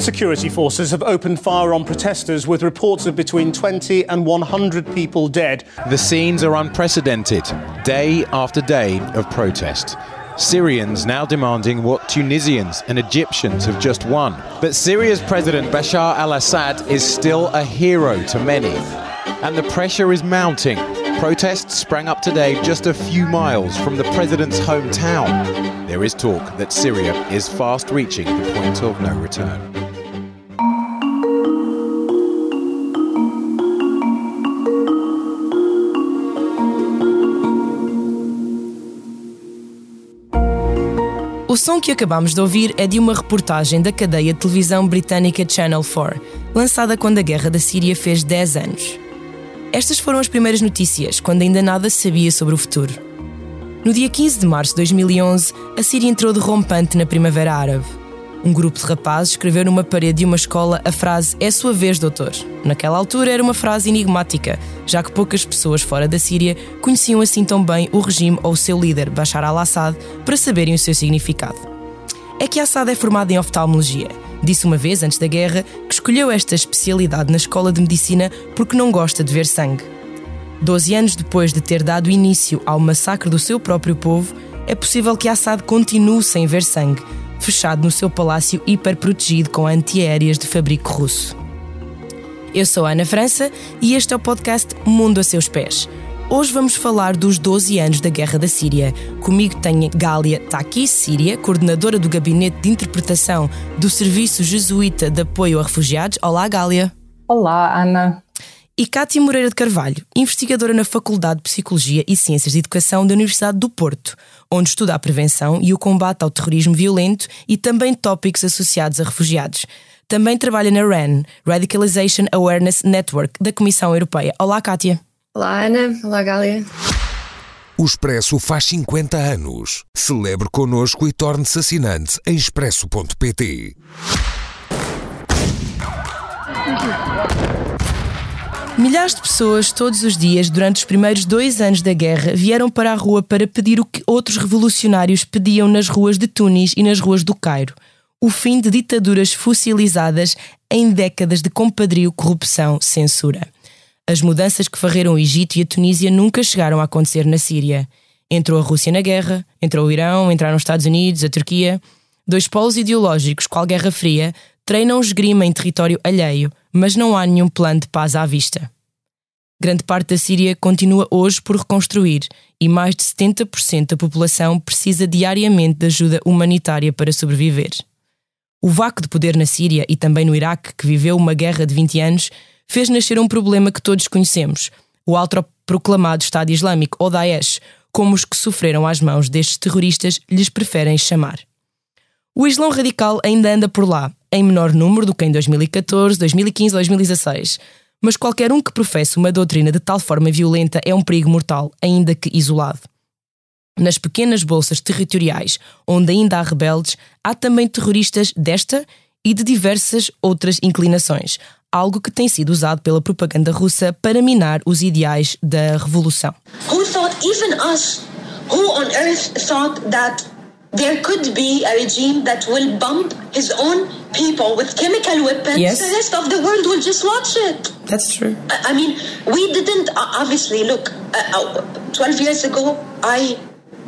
Security forces have opened fire on protesters with reports of between 20 and 100 people dead. The scenes are unprecedented, day after day of protest. Syrians now demanding what Tunisians and Egyptians have just won. But Syria's President Bashar al Assad is still a hero to many. And the pressure is mounting. Protests sprang up today just a few miles from the president's hometown. There is talk that Syria is fast reaching the point of no return. O som que acabamos de ouvir é de uma reportagem da cadeia de televisão britânica Channel 4, lançada quando a guerra da Síria fez 10 anos. Estas foram as primeiras notícias, quando ainda nada se sabia sobre o futuro. No dia 15 de março de 2011, a Síria entrou de rompante na Primavera Árabe. Um grupo de rapazes escreveu numa parede de uma escola a frase É sua vez, doutor. Naquela altura era uma frase enigmática, já que poucas pessoas fora da Síria conheciam assim tão bem o regime ou o seu líder, Bashar al-Assad, para saberem o seu significado. É que Assad é formado em oftalmologia. Disse uma vez, antes da guerra, que escolheu esta especialidade na escola de medicina porque não gosta de ver sangue. Doze anos depois de ter dado início ao massacre do seu próprio povo, é possível que Assad continue sem ver sangue, fechado no seu palácio hiperprotegido com antiaéreas de fabrico russo. Eu sou a Ana França e este é o podcast Mundo a seus pés. Hoje vamos falar dos 12 anos da Guerra da Síria. Comigo tenho Gália Taki Síria, coordenadora do Gabinete de Interpretação do Serviço Jesuíta de Apoio a Refugiados. Olá, Gália. Olá, Ana. E Cátia Moreira de Carvalho, investigadora na Faculdade de Psicologia e Ciências de Educação da Universidade do Porto, onde estuda a prevenção e o combate ao terrorismo violento e também tópicos associados a refugiados. Também trabalha na RAN, Radicalization Awareness Network, da Comissão Europeia. Olá, Cátia. Olá, Ana. Olá, Gália. O Expresso faz 50 anos. Celebre connosco e torne-se assinante em expresso.pt. Milhares de pessoas, todos os dias, durante os primeiros dois anos da guerra, vieram para a rua para pedir o que outros revolucionários pediam nas ruas de Tunis e nas ruas do Cairo: o fim de ditaduras fossilizadas em décadas de compadrio, corrupção, censura. As mudanças que varreram o Egito e a Tunísia nunca chegaram a acontecer na Síria. Entrou a Rússia na guerra, entrou o Irão, entraram os Estados Unidos, a Turquia. Dois polos ideológicos, qual Guerra Fria, treinam esgrima em território alheio, mas não há nenhum plano de paz à vista. Grande parte da Síria continua hoje por reconstruir e mais de 70% da população precisa diariamente de ajuda humanitária para sobreviver. O vácuo de poder na Síria e também no Iraque, que viveu uma guerra de 20 anos, fez nascer um problema que todos conhecemos: o autoproclamado Estado Islâmico, ou Daesh, como os que sofreram às mãos destes terroristas lhes preferem chamar. O Islão radical ainda anda por lá, em menor número do que em 2014, 2015 ou 2016, mas qualquer um que professe uma doutrina de tal forma violenta é um perigo mortal, ainda que isolado. Nas pequenas bolsas territoriais, onde ainda há rebeldes, há também terroristas desta e de diversas outras inclinações, algo que tem sido usado pela propaganda russa para minar os ideais da revolução. Who thought even us who on earth thought that there could be a regime that will bomb his own people with chemical weapons Yes. the rest of the world will just watch it That's true. I I mean, we didn't uh, obviously look. Uh, uh, Twelve years ago, I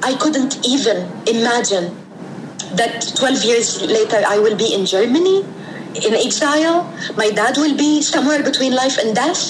I couldn't even imagine that. Twelve years later, I will be in Germany, in exile. My dad will be somewhere between life and death,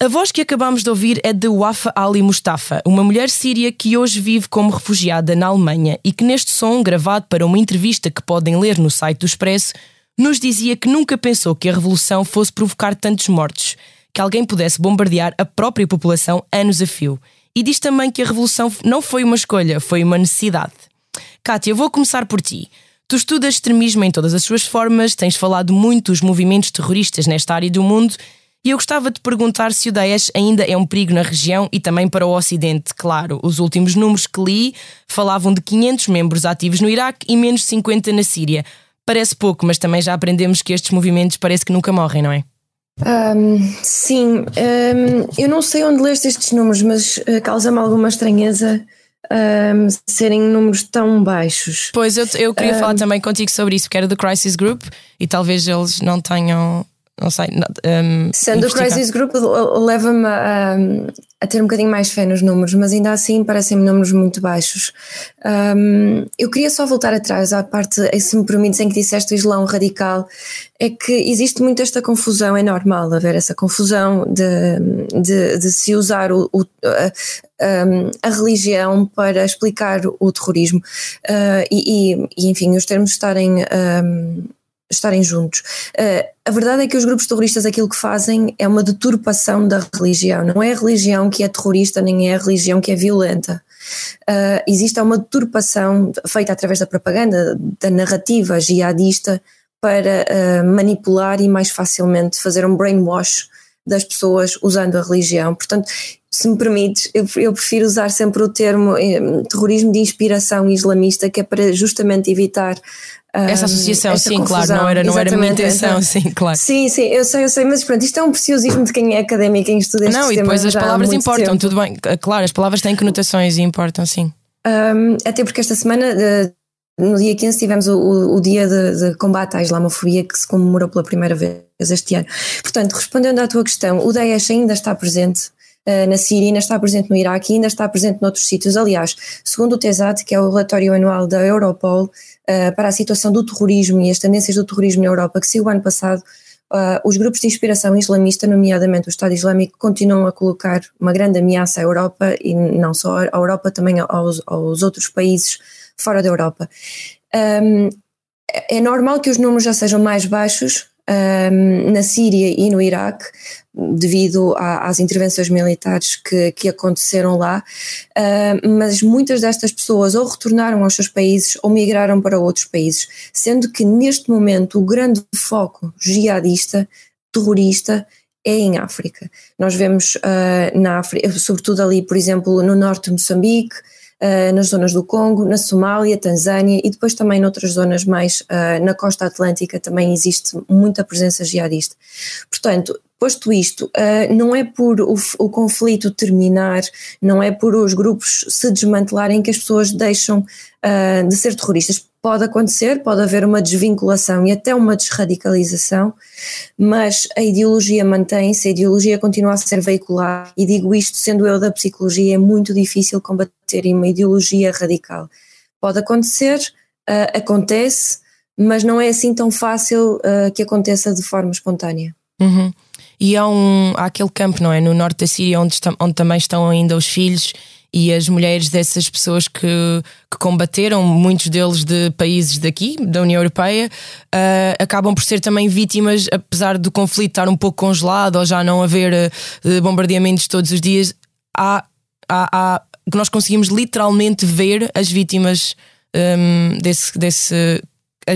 A voz que acabamos de ouvir é de Wafa Ali Mustafa, uma mulher síria que hoje vive como refugiada na Alemanha e que neste som, gravado para uma entrevista que podem ler no site do Expresso, nos dizia que nunca pensou que a revolução fosse provocar tantos mortos, que alguém pudesse bombardear a própria população anos a fio. E diz também que a revolução não foi uma escolha, foi uma necessidade. Kátia, vou começar por ti. Tu estudas extremismo em todas as suas formas, tens falado muito dos movimentos terroristas nesta área do mundo e eu gostava de perguntar se o Daesh ainda é um perigo na região e também para o Ocidente. Claro, os últimos números que li falavam de 500 membros ativos no Iraque e menos 50 na Síria. Parece pouco, mas também já aprendemos que estes movimentos parece que nunca morrem, não é? Ahm, sim, ahm, eu não sei onde leste estes números, mas ah, causa-me alguma estranheza um, serem números tão baixos. Pois, eu, eu queria um, falar também contigo sobre isso, porque era do Crisis Group e talvez eles não tenham não sei. Um, Sendo o Crisis Group leva-me a, a, ter um bocadinho mais fé nos números, mas ainda assim parecem-me números muito baixos. Um, eu queria só voltar atrás à parte, se me permites, em que disseste o Islão radical, é que existe muito esta confusão, é normal haver essa confusão de, de, de se usar o, o a, a, religião para explicar o terrorismo uh, e, e, enfim, os termos estarem um, estarem juntos. Uh, a verdade é que os grupos terroristas aquilo que fazem é uma deturpação da religião. Não é a religião que é terrorista, nem é a religião que é violenta. Uh, existe uma deturpação feita através da propaganda, da narrativa jihadista, para uh, manipular e mais facilmente fazer um brainwash das pessoas usando a religião. Portanto, se me permites, eu, eu prefiro usar sempre o termo eh, terrorismo de inspiração islamista, que é para justamente evitar essa associação, sim, confusão. claro, não era, não era a minha intenção, então, sim, claro. Sim, sim, eu sei, eu sei, mas pronto, isto é um preciosismo de quem é académico, quem estuda este Não, e depois as palavras importam, tempo. tudo bem, claro, as palavras têm conotações e importam, sim. Um, até porque esta semana, no dia 15, tivemos o, o, o dia de, de, combate à islamofobia que se comemorou pela primeira vez este ano. Portanto, respondendo à tua questão, o Daesh ainda está presente eh, na Síria, ainda está presente no Iraque e ainda está presente noutros sítios. Aliás, segundo o TESAT, que é o relatório anual da Europol uh, para a situação do terrorismo e as tendências do terrorismo na Europa, que saiu ano passado, uh, os grupos de inspiração islamista, nomeadamente o Estado Islâmico, continuam a colocar uma grande ameaça à Europa e não só à Europa, também aos, aos outros países fora da Europa. Um, é normal que os números já sejam mais baixos um, na Síria e no Iraque, devido a, às intervenções militares que, que aconteceram lá, uh, mas muitas destas pessoas ou retornaram aos seus países ou migraram para outros países, sendo que neste momento o grande foco jihadista, terrorista, é em África. Nós vemos uh, na África, sobretudo ali, por exemplo, no norte de Moçambique, uh, nas zonas do Congo, na Somália, Tanzânia e depois também noutras zonas mais uh, na costa atlântica também existe muita presença jihadista. Portanto, Posto isto, uh, não é por o, o, conflito terminar, não é por os grupos se desmantelarem que as pessoas deixam de ser terroristas. Pode acontecer, pode haver uma desvinculação e até uma desradicalização, mas a ideologia mantém-se, a ideologia continua a ser veiculada, e digo isto sendo eu da psicologia, é muito difícil combater uma ideologia radical. Pode acontecer, uh, acontece, mas não é assim tão fácil que aconteça de forma espontânea. Uhum. E há, um, há aquele campo, não é? No norte da Síria, onde, está, onde também estão ainda os filhos e as mulheres dessas pessoas que, que combateram, muitos deles de países daqui, da União Europeia, uh, acabam por ser também vítimas, apesar do conflito estar um pouco congelado ou já não haver uh, bombardeamentos todos os dias, há, há, há, nós conseguimos literalmente ver as vítimas um, desse, desse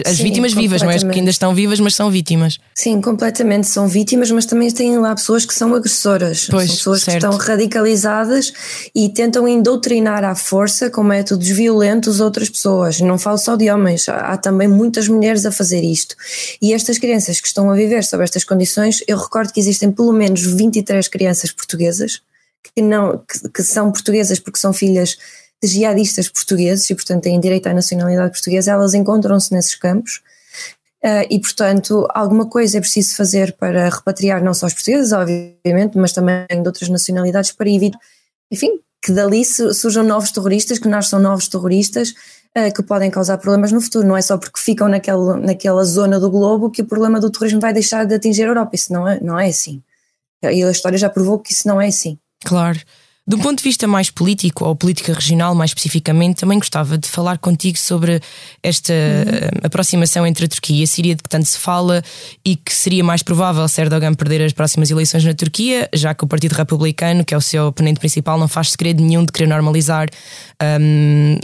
as Sim, vítimas vivas, não é? Porque ainda estão vivas, mas são vítimas. Sim, completamente são vítimas, mas também têm lá pessoas que são agressoras. Pois, são pessoas certo. que estão radicalizadas e tentam indoutrinar à força com métodos violentos outras pessoas. Não falo só de homens, há também muitas mulheres a fazer isto. E estas crianças que estão a viver sob estas condições, eu recordo que existem pelo menos 23 crianças portuguesas que, não, que, que são portuguesas porque são filhas jihadistas portugueses e, portanto, têm direito à nacionalidade portuguesa, elas encontram-se nesses campos. Uh, e, portanto, alguma coisa é preciso fazer para repatriar não só os portugueses, obviamente, mas também de outras nacionalidades para evitar, enfim, que dali surjam novos terroristas, que nasçam novos terroristas uh, que podem causar problemas no futuro. Não é só porque ficam naquela, naquela zona do globo que o problema do terrorismo vai deixar de atingir a Europa. Isso não é, não é assim. E a história já provou que isso não é assim. Claro. Do ponto de vista mais político, ou política regional mais especificamente, também gostava de falar contigo sobre esta uhum. aproximação entre a Turquia e a Síria, de que tanto se fala e que seria mais provável se Erdogan perder as próximas eleições na Turquia, já que o Partido Republicano, que é o seu oponente principal, não faz segredo nenhum de querer normalizar um,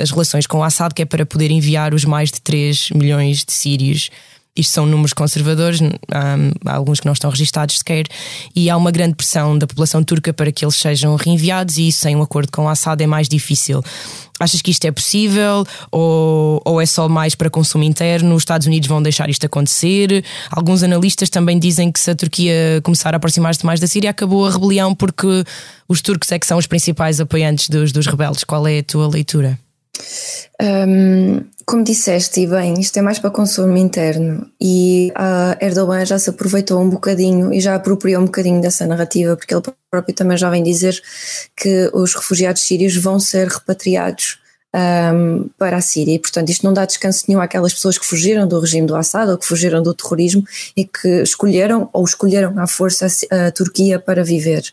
as relações com o Assad, que é para poder enviar os mais de 3 milhões de sírios isto são números conservadores, há alguns que não estão registados sequer, e há uma grande pressão da população turca para que eles sejam reenviados, e isso, sem um acordo com Assad, é mais difícil. Achas que isto é possível ou, ou é só mais para consumo interno? Os Estados Unidos vão deixar isto acontecer? Alguns analistas também dizem que se a Turquia começar a aproximar-se mais da Síria, acabou a rebelião porque os turcos é que são os principais apoiantes dos, dos rebeldes. Qual é a tua leitura? Um, como disseste, e bem, isto é mais para consumo interno e a Erdogan já se aproveitou um bocadinho e já apropriou um bocadinho dessa narrativa, porque ele próprio também já vem dizer que os refugiados sírios vão ser repatriados um, para a Síria. E, portanto, isto não dá descanso nenhum àquelas pessoas que fugiram do regime do Assad ou que fugiram do terrorismo e que escolheram ou escolheram à força a, Turquia para viver.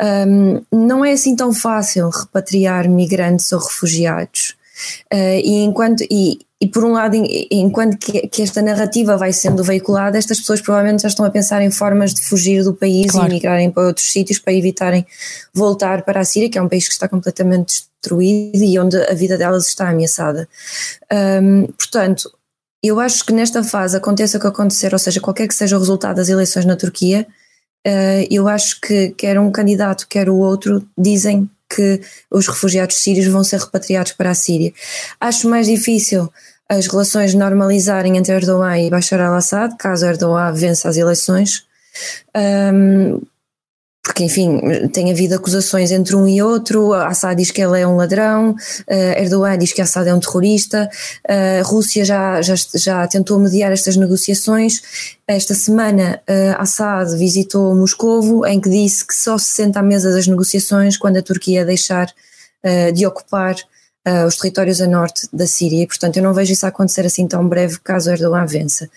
Um, não é assim tão fácil repatriar migrantes ou refugiados. Uh, e enquanto e, e por um lado, enquanto que, que, esta narrativa vai sendo veiculada, estas pessoas provavelmente já estão a pensar em formas de fugir do país claro. e migrarem para outros sítios para evitarem voltar para a Síria, que é um país que está completamente destruído e onde a vida delas está ameaçada. Um, portanto, eu acho que nesta fase, aconteça o que acontecer, ou seja, qualquer que seja o resultado das eleições na Turquia, uh, eu acho que quer um candidato, quer o outro, dizem que os refugiados sírios vão ser repatriados para a Síria. Acho mais difícil as relações normalizarem entre Erdogan e Bashar al-Assad, caso Erdogan vença as eleições, um, porque enfim, tem havido acusações entre um e outro, Assad diz que ele é um ladrão, uh, Erdogan diz que Assad é um terrorista, uh, Rússia já, já, já tentou mediar estas negociações, esta semana uh, Assad visitou Moscovo, em que disse que só se senta à mesa das negociações quando a Turquia deixar de ocupar os territórios a norte da Síria, e, portanto eu não vejo isso acontecer assim tão breve caso Erdogan vença.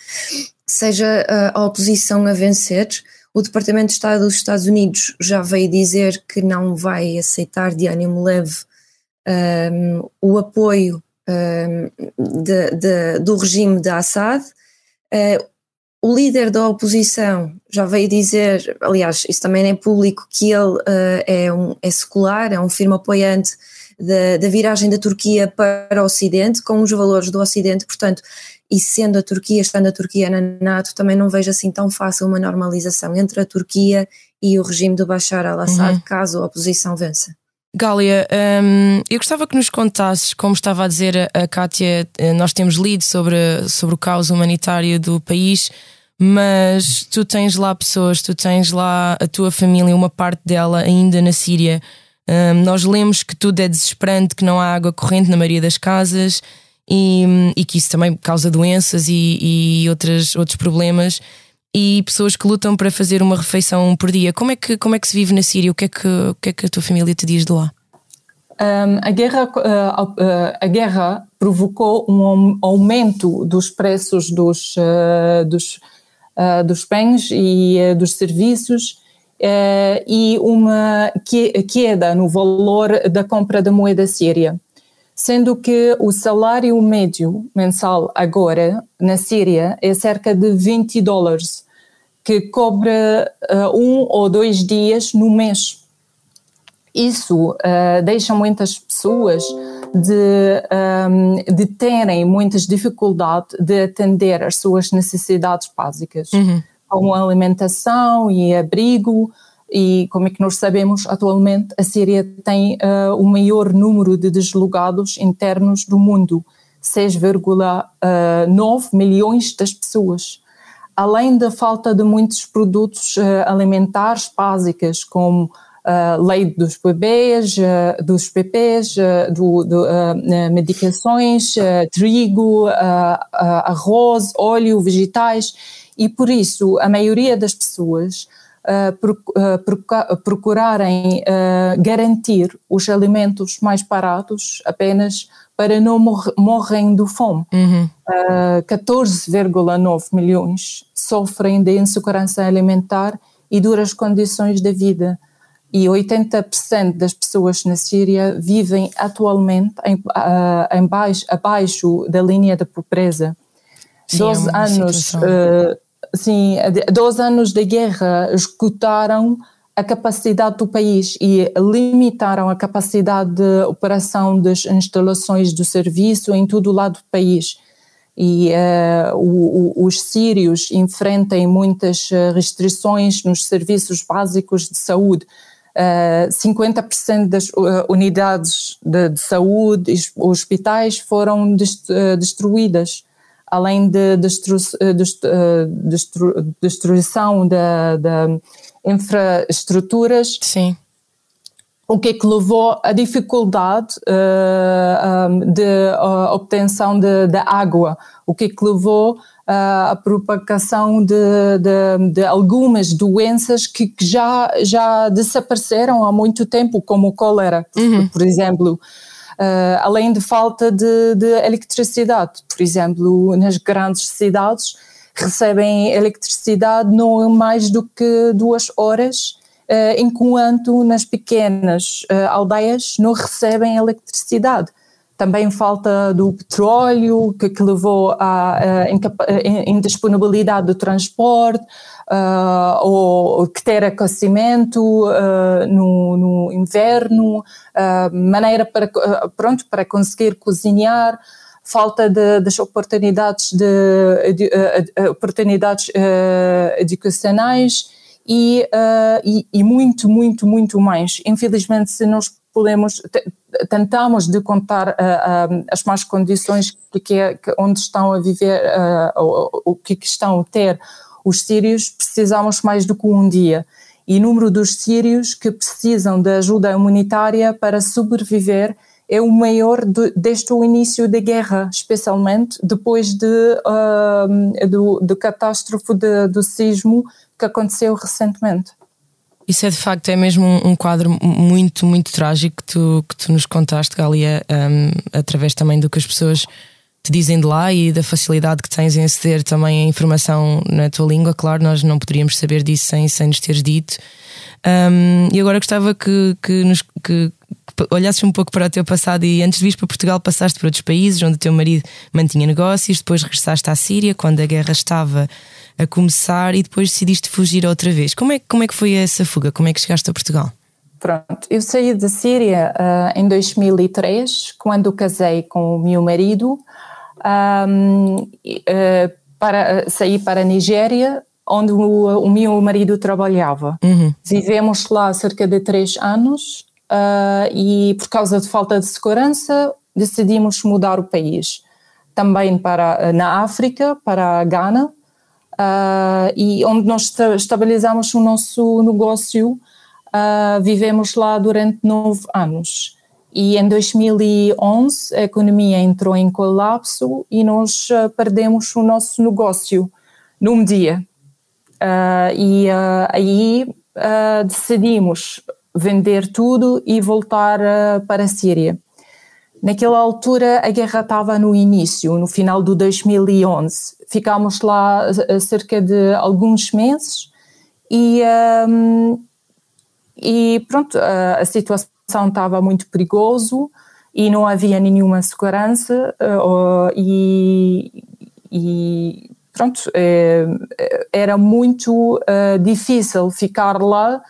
Seja a oposição a vencer, o Departamento de Estado dos Estados Unidos já veio dizer que não vai aceitar de ânimo leve um, o apoio um, de, de, do regime de Assad. Uh, o líder da oposição já veio dizer, aliás, isso também é público, que ele uh, é, um, é secular, é um firme apoiante da, da viragem da Turquia para o Ocidente, com os valores do Ocidente, portanto, e sendo a Turquia, estando a Turquia na NATO, também não vejo assim tão fácil uma normalização entre a Turquia e o regime do Bashar al-Assad, uhum. caso a oposição vença. Gália, um, eu gostava que nos contasses, como estava a dizer a, Kátia, eh, nós temos lido sobre, sobre o caos humanitário do país, mas tu tens lá pessoas, tu tens lá a tua família, uma parte dela ainda na Síria. Um, nós lemos que tudo é desesperante, que não há água corrente na maioria das casas e, e que isso também causa doenças e, e outras, outros problemas. E pessoas que lutam para fazer uma refeição por dia. Como é que, como é que se vive na Síria? O que é que, o que, é que a tua família te diz de lá? Um, a, guerra, uh, uh, a guerra provocou um aumento dos preços dos, uh, dos, dos bens e dos serviços eh, e uma queda no valor da compra da moeda síria. Sendo que o salário médio mensal agora na Síria é cerca de 20 dólares, que cobre uh, um ou dois dias no mês. Isso uh, deixa muitas pessoas de, um, ehm, de terem muitas dificuldades de atender às suas necessidades básicas. Uhum como alimentação e abrigo. E como é que nós sabemos, atualmente a Síria tem uh, o maior número de deslocados internos do mundo, 6,9 uh, milhões das pessoas. Além da falta de muitos produtos uh, alimentares básicos, como uh, leite dos bebês, uh, dos bebês, uh, do, do medicações, trigo, arroz, óleo, vegetais, e por isso a maioria das pessoas procurarem garantir os alimentos mais baratos apenas para não mor morrem de fome. Uhum. Uh, 14,9 milhões sofrem de insegurança alimentar e duras condições de vida. E 80% das pessoas na Síria vivem atualmente em, uh, em baixo, abaixo da linha da pobreza. Sim, 12 é anos uh, sim, 12 anos de guerra escutaram a capacidade do país e limitaram a capacidade de operação das instalações do serviço em todo o lado do país. e uh, o, o, os sírios enfrentam muitas restrições nos serviços básicos de saúde. Uh, 50% das unidades de, de, saúde hospitais foram dest, uh, destruídas, além de destru, destru, destruição de infraestruturas. Sim o que é que levou à dificuldade uh, um, de uh, obtenção de, de, água, o que é que levou uh, à propagação de, de, de, algumas doenças que, que, já, já desapareceram há muito tempo, como o cólera, uhum. por exemplo. Uh, além de falta de, de eletricidade, por exemplo, nas grandes cidades recebem eletricidade não mais do que duas horas uh, enquanto nas pequenas uh, aldeias não recebem eletricidade. Também falta do petróleo, que, que levou à indisponibilidade do transporte, uh, ou que ter aquecimento uh, no, no, inverno, uh, maneira para, pronto, para conseguir cozinhar, falta de, das oportunidades, de, de, de oportunidades educacionais e, uh, e, e, muito, muito, muito mais. Infelizmente, se nós podemos, tentamos de contar uh, uh, as más condições que, que, é, que onde estão a viver, o, o que estão a ter os sírios, precisamos mais do que um dia. E o número dos sírios que precisam de ajuda humanitária para sobreviver é o maior de, desde o início da guerra, especialmente depois de, uh, do, do catástrofe de, do sismo que aconteceu recentemente. Isso é de facto é mesmo um, um quadro muito, muito trágico que tu, que tu nos contaste, Galia, um, através também do que as pessoas te dizem de lá e da facilidade que tens em aceder também a informação na tua língua. Claro, nós não poderíamos saber disso sem, sem nos teres dito. Um, e agora gostava que, que, nos, que olhasses um pouco para o teu passado e antes de vir para Portugal passaste por outros países onde o teu marido mantinha negócios, depois regressaste à Síria quando a guerra estava a começar e depois decidiste fugir outra vez. Como é, como é que foi essa fuga? Como é que chegaste a Portugal? Pronto, eu saí da Síria uh, em 2003, quando casei com o meu marido, um, uh, para, saí para a Nigéria, onde o, o meu marido trabalhava. Uhum. Vivemos lá cerca de três anos uh, e, por causa de falta de segurança, decidimos mudar o país. Também para, na África, para Ghana, uh, e onde nós estabilizamos o nosso negócio, uh, vivemos lá durante nove anos. E em 2011 a economia entrou em colapso e nós uh, perdemos o nosso negócio num dia. e aí decidimos vender tudo e voltar para a Síria. Naquela altura a guerra estava no início, no final de 2011. Ficámos lá eh, cerca de alguns meses e, um, e pronto, a, situação estava muito perigoso e não havia nenhuma segurança uh, e, e, pronto, é, era muito uh, difícil ficar lá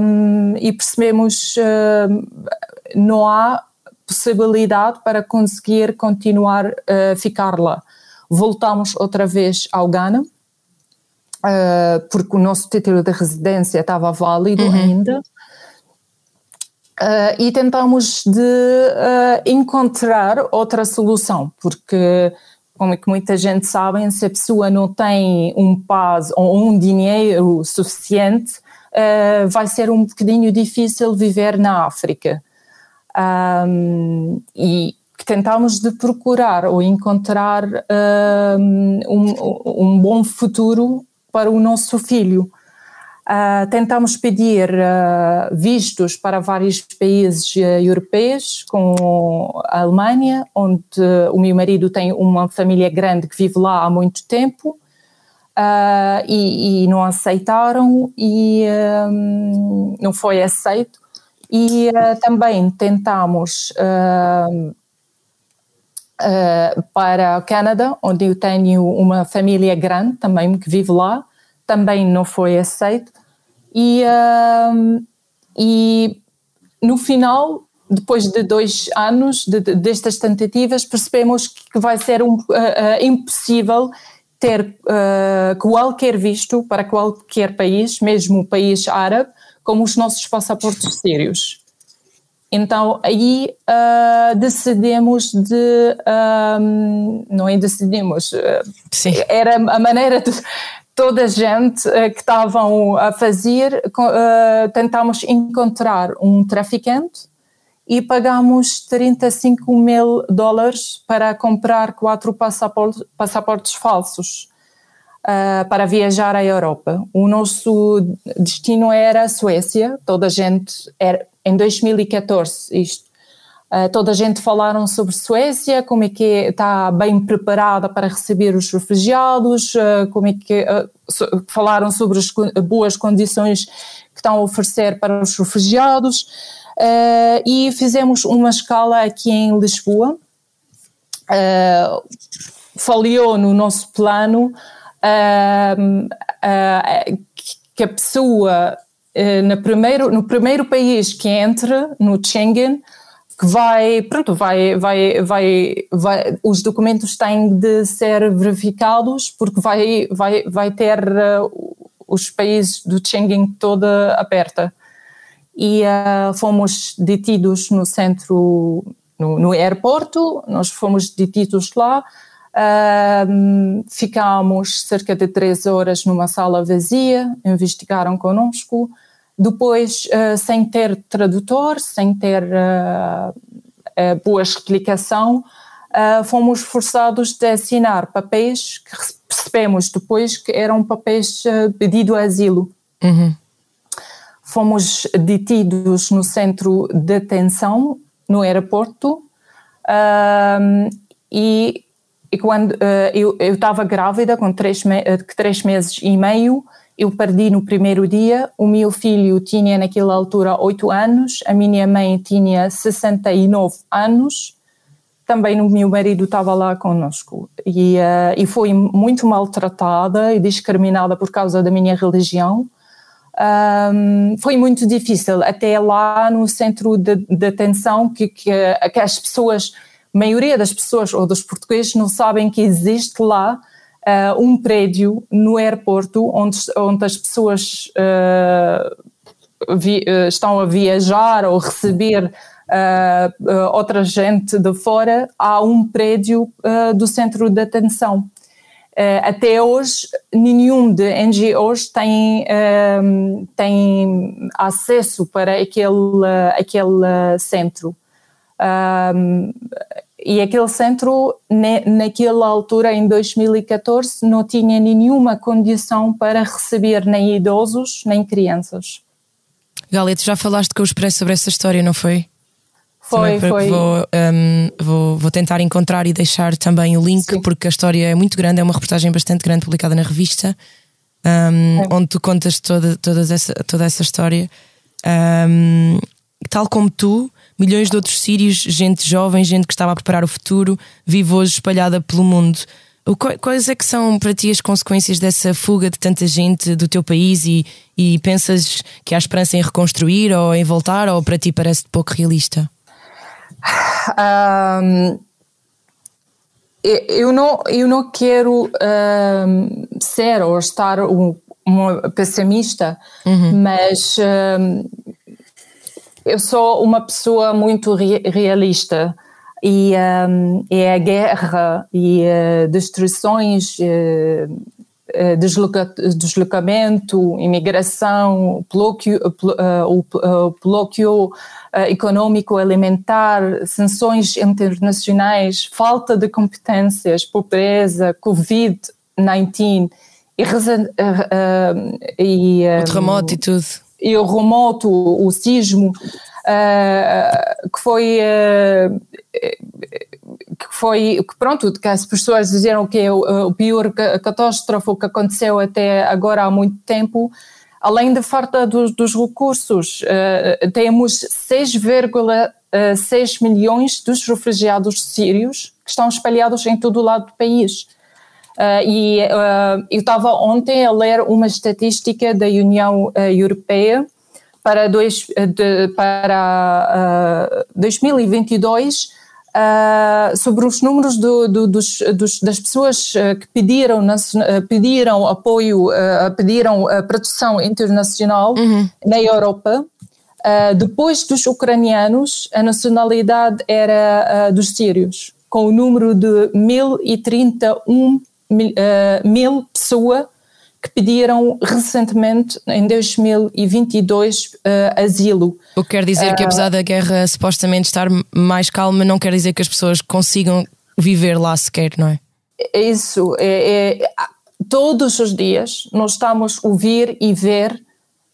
um, e percebemos uh, não há possibilidade para conseguir continuar a ficar lá. Voltamos outra vez ao Ghana, porque o nosso título de residência estava válido uhum. ainda. Uh, e tentamos de uh, encontrar outra solução, porque como é que muita gente sabe, se a pessoa não tem um paz ou um dinheiro suficiente, uh, vai ser um bocadinho difícil viver na África um, e que tentámos de procurar ou encontrar um, um, bom futuro para o nosso filho. Uh, tentamos pedir uh, vistos para vários países uh, europeus, como a Alemanha, onde o meu marido tem uma família grande que vive lá há muito tempo, e, e, não aceitaram e não foi aceito. E também tentamos para o Canadá, onde eu tenho uma família grande também que vive lá, também não foi aceito. E, e no final depois de dois anos de, de, destas tentativas, percebemos que vai ser um, uh, uh, impossível ter uh, qualquer visto para qualquer país, mesmo o país árabe, como os nossos passaportes sírios. Então aí uh, decidimos de um, não é decidimos Sim. era a maneira de toda a gente uh, que estavam a fazer uh, tentámos encontrar um traficante e pagamos 35 mil dólares para comprar quatro passaportes, passaportes falsos uh, para viajar à Europa. O nosso destino era a Suécia, toda a gente era em 2014 isto. Uh, toda a gente falaram sobre Suécia, como é que está bem preparada para receber os refugiados, uh, como é que so, falaram sobre as boas condições que estão a oferecer para os refugiados e fizemos uma escala aqui em Lisboa. falhou no nosso plano que a pessoa no primeiro, no primeiro país que entra no Schengen que vai, pronto, vai, vai, vai, vai, os documentos têm de ser verificados porque vai, vai, vai ter uh, os países do Schengen toda aberta. E uh, fomos detidos no centro, no, no aeroporto, nós fomos detidos lá, uh, ficámos cerca de três horas numa sala vazia, investigaram conosco, depois, uh, sem ter tradutor, sem ter uh, uh, boa explicação, fomos forçados a assinar papéis que percebemos depois que eram papéis pedido asilo. Uhum. Fomos detidos no centro de detenção, no aeroporto, e, e, quando eu estava grávida, com três, me três meses e meio, eu perdi no primeiro dia. O meu filho tinha naquela altura 8 anos, a minha mãe tinha 69 anos. Também o meu marido estava lá conosco e, uh, e foi muito maltratada e discriminada por causa da minha religião. Um, foi muito difícil, até lá no centro de, de detenção, que, que, que as pessoas, a maioria das pessoas ou dos portugueses não sabem que existe lá uh, um prédio no aeroporto onde, onde as pessoas uh, vi, uh, estão a viajar ou receber outra gente de fora, há um prédio do centro de atenção. até hoje, nenhum de NGOs tem, tem acesso para aquele, aquele centro. E aquele centro, naquela altura, em 2014, não tinha nenhuma condição para receber nem idosos nem crianças. Tu já falaste com o Expresso sobre essa história, não foi? Foi, foi. Vou, um, vou, vou, tentar encontrar e deixar também o link, Sim. porque a história é muito grande, é uma reportagem bastante grande publicada na revista, um, é. onde tu contas toda, toda, essa, toda essa história. Um, tal como tu, milhões de outros sírios, gente jovem, gente que estava a preparar o futuro, vive hoje espalhada pelo mundo. Quais é que são para ti as consequências dessa fuga de tanta gente do teu país e, e pensas que há esperança em reconstruir ou em voltar ou para ti parece pouco realista? Um, eu, não, eu não quero um, ser ou estar um, uma pessimista, uhum. mas um, eu sou uma pessoa muito realista e, um, e a guerra e uh, destruições, uh, desloca, deslocamento, imigração, bloqueio, uh, bloqueio econômico alimentar, sanções internacionais, falta de competências, pobreza, Covid-19 e, e um, o terremoto e tudo e o remoto, o sismo, uh, que foi uh, que foi que pronto que as pessoas dizeram que é o, o pior catástrofe que aconteceu até agora há muito tempo além da falta dos, dos recursos uh, temos 6,6 milhões dos refugiados sírios que estão espalhados em todo o lado do país Uh, e uh, eu estava ontem a ler uma estatística da União uh, Europeia para, dois, de, para uh, 2022 uh, sobre os números do, do, dos, dos, das pessoas que pediram, pediram apoio, pediram proteção internacional uhum. na Europa. depois dos ucranianos, a nacionalidade era dos sírios, com o número de 1031 mil, mil pessoas que pediram recentemente, em 2022, uh, eh, asilo. O que quer dizer que, eh, apesar da guerra supostamente estar mais calma, não quer dizer que as pessoas consigam viver lá sequer, não é? é isso. É, é, todos os dias nós estamos a ouvir e ver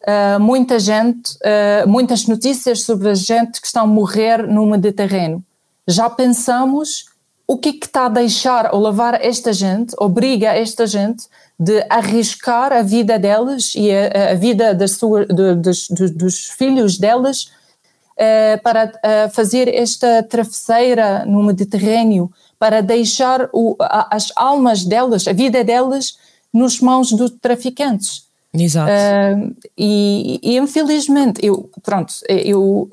uh, muita gente, uh, muitas notícias sobre a gente que está a morrer no Mediterrâneo. Já pensamos o que, é que está a deixar ou levar esta gente, obriga esta gente de arriscar a vida delas e a, a vida das sua, de, dos, dos, filhos delas uh, para uh, fazer esta travesseira no Mediterrâneo, para deixar o, a, as almas delas, a vida delas, nos mãos dos traficantes. Exato. Uh, e, e, infelizmente, eu, pronto, eu,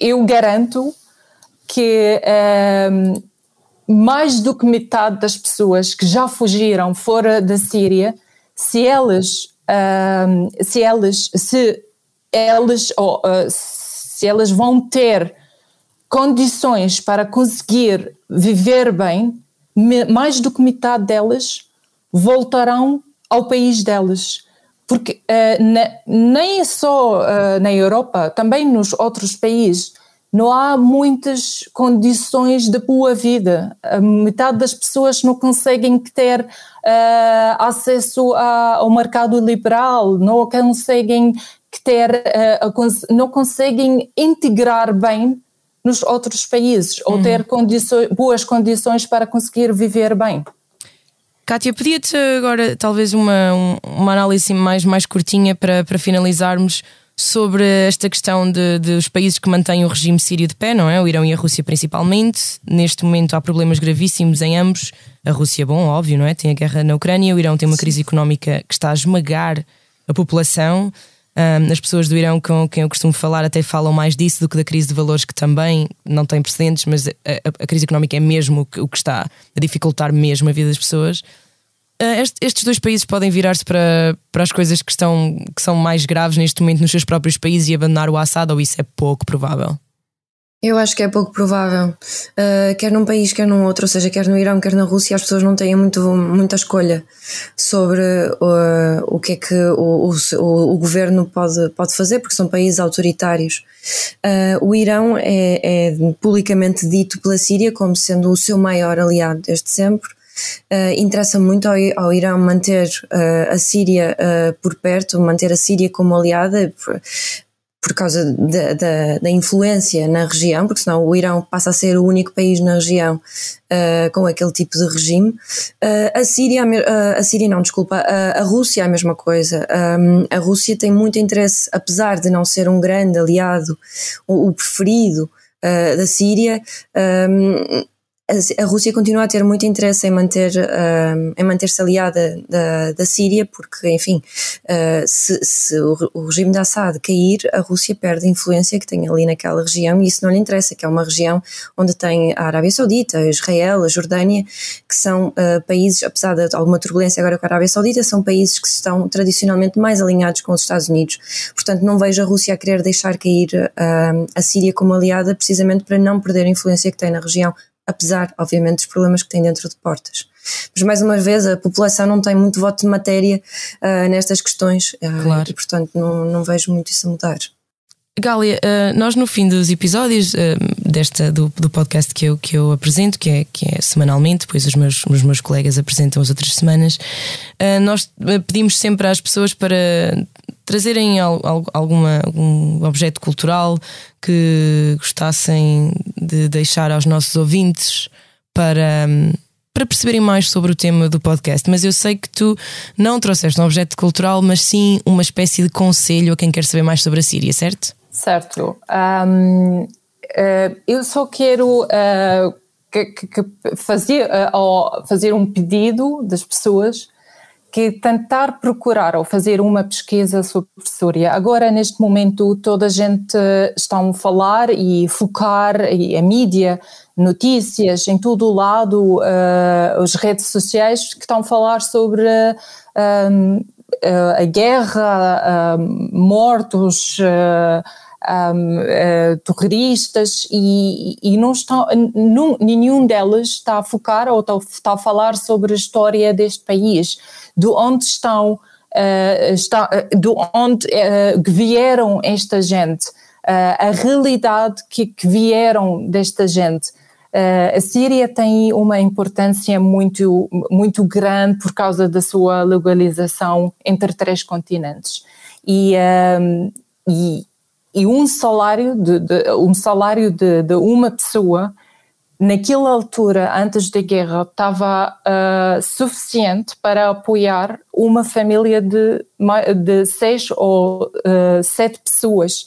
eu garanto que mais do que metade das pessoas que já fugiram fora da Síria, se elas, uh, se elas, se elas, uh, se elas vão ter condições para conseguir viver bem, mais do que metade delas voltarão ao país delas. Porque uh, na, nem só uh, na Europa, também nos outros países, não há muitas condições de boa vida. A metade das pessoas não conseguem ter uh, acesso a, ao mercado liberal, não conseguem ter, uh, não conseguem integrar bem nos outros países ou uhum. ter condições, boas condições para conseguir viver bem. Kátia, pedia-te agora talvez uma, uma análise mais, mais curtinha para, para finalizarmos sobre esta questão de, de, os países que mantêm o regime sírio de pé, não é? O Irão e a Rússia principalmente. Neste momento há problemas gravíssimos em ambos. A Rússia, bom, óbvio, não é? Tem a guerra na Ucrânia, o Irão tem uma crise económica que está a esmagar a população. Um, as pessoas do Irão com quem eu costumo falar até falam mais disso do que da crise de valores, que também não tem precedentes, mas a, a, a crise económica é mesmo o que, o que está a dificultar mesmo a vida das pessoas. Ah, estes dois países podem virar-se para, para as coisas que, estão, que são mais graves neste momento nos seus próprios países e abandonar o Assad, ou isso é pouco provável? Eu acho que é pouco provável. Uh, quer num país, quer num outro, ou seja, quer no Irão, quer na Rússia, as pessoas não têm muito, muita escolha sobre uh, o que é que o, o, o, governo pode, pode fazer, porque são países autoritários. Uh, o Irão é, é publicamente dito pela Síria como sendo o seu maior aliado desde sempre. Uh, interessa muito ao, ao Irão manter uh, a Síria uh, por perto, manter a Síria como aliada, por, por causa da, da, da, influência na região, porque senão o Irão passa a ser o único país na região com aquele tipo de regime. a Síria, a Síria não, desculpa, a, Rússia é a mesma coisa. Um, a Rússia tem muito interesse, apesar de não ser um grande aliado, o, o preferido da Síria, um, a Rússia continua a ter muito interesse em manter uh, em manter-se aliada da, da Síria porque enfim uh, se, se o, o, regime de Assad cair a Rússia perde a influência que tem ali naquela região e isso não lhe interessa que é uma região onde tem a Arábia Saudita Israel a Jordânia que são uh, países apesar de alguma turbulência agora com a Arábia Saudita são países que estão tradicionalmente mais alinhados com os Estados Unidos. Portanto não vejo a Rússia a querer deixar cair a Síria como aliada precisamente para não perder a influência que tem na região apesar, obviamente, dos problemas que tem dentro de portas. Mas, mais uma vez, a população não tem muito voto de matéria uh, nestas questões uh, claro. e, portanto, não, não vejo muito isso a mudar. Gália, uh, nós no fim dos episódios uh, desta, do, do podcast que eu, que eu apresento, que é, que é semanalmente, depois os meus, os meus colegas apresentam as outras semanas, uh, nós pedimos sempre às pessoas para trazerem al, al, alguma, algum objeto cultural que gostassem de deixar aos nossos ouvintes para. para perceberem mais sobre o tema do podcast, mas eu sei que tu não trouxeste um objeto cultural, mas sim uma espécie de conselho a quem quer saber mais sobre a Síria, certo? Certo. Um, eh, eu só quero uh, que, que fazer, uh, fazer um pedido das pessoas que tentar procurar ou fazer uma pesquisa sobre Síria. Agora, neste momento, toda a gente está a falar e focar, e a mídia, notícias, em todo o lado, uh, as redes sociais que estão a falar sobre uh, a guerra, mortos, um, uh, terroristas e, e, não estão, nenhum deles está a focar ou está, está, a falar sobre a história deste país, de onde estão, está, de onde vieram esta gente, a realidade que, que, vieram desta gente. A Síria tem uma importância muito, muito grande por causa da sua legalização entre três continentes. E, um, e, e um salário de, de um salário de, de, uma pessoa naquela altura antes da guerra estava uh, suficiente para apoiar uma família de, de seis ou uh, sete pessoas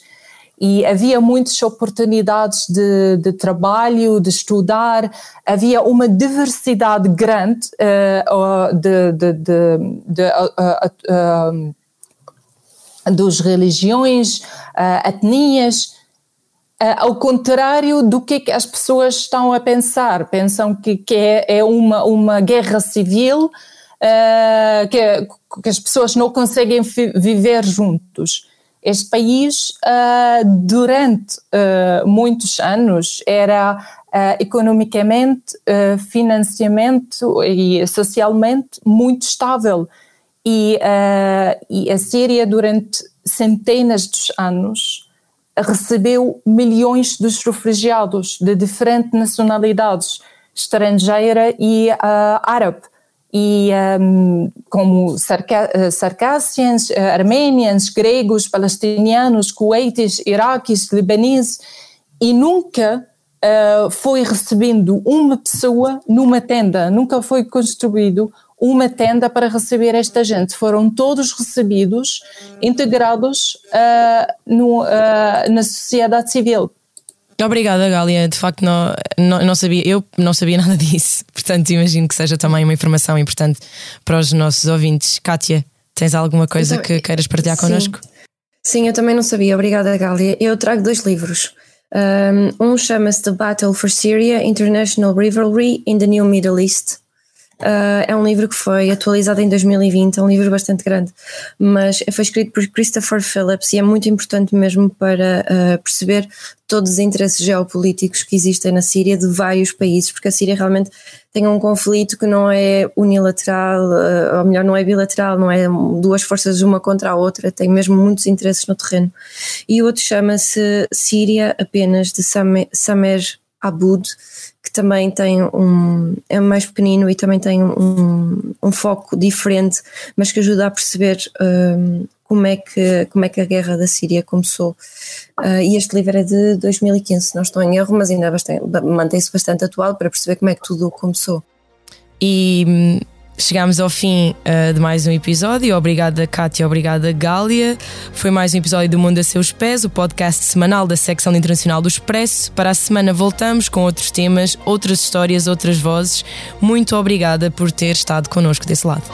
e havia muitas oportunidades de, de, trabalho, de estudar, havia uma diversidade grande uh, de, de, de uh, dos religiões, etnias, ao contrário do que, é que, as pessoas estão a pensar. Pensam que, que é, é, uma, uma guerra civil, que, que, as pessoas não conseguem viver juntos. Este país, durante muitos anos, era economicamente, financeiramente e socialmente muito estável. E, e a Síria, durante centenas de anos, recebeu milhões de refugiados de diferentes nacionalidades, estrangeira e uh, árabe, e um, como sarcássians, uh, armênios, gregos, palestinianos, kuwaitis, iraquis, libaneses, e nunca uh, foi recebendo uma pessoa numa tenda, nunca foi construído uma tenda para receber esta gente. Foram todos recebidos, integrados uh, no, uh, na sociedade civil. Obrigada, Gália. De facto, não, não, não, sabia, eu não sabia nada disso. Portanto, imagino que seja também uma informação importante para os nossos ouvintes. Kátia, tens alguma coisa que queiras partilhar sim. connosco? Sim, eu também não sabia. Obrigada, Gália. Eu trago dois livros. Um chama-se The Battle for Syria International Rivalry in the New Middle East Uh, é um livro que foi atualizado em 2020, é um livro bastante grande, mas foi escrito por Christopher Phillips e é muito importante mesmo para uh, perceber todos os interesses geopolíticos que existem na Síria de vários países, porque a Síria realmente tem um conflito que não é unilateral, uh, ou melhor, não é bilateral, não é duas forças uma contra a outra, tem mesmo muitos interesses no terreno. E o outro chama-se Síria apenas de Samer, Abud, que também tem um. é mais pequenino e também tem um, um foco diferente, mas que ajuda a perceber um, como, é que, como é que a guerra da Síria começou. Uh, e este livro é de 2015, se não estou em erro, mas ainda mantém-se bastante atual para perceber como é que tudo começou. E hum, Chegámos ao fim uh, de mais um episódio. Obrigada, Kátia. Obrigada, Gália. Foi mais um episódio do Mundo a Seus Pés, o podcast semanal da secção internacional do Expresso. Para a semana voltamos com outros temas, outras histórias, outras vozes. Muito obrigada por ter estado connosco desse lado.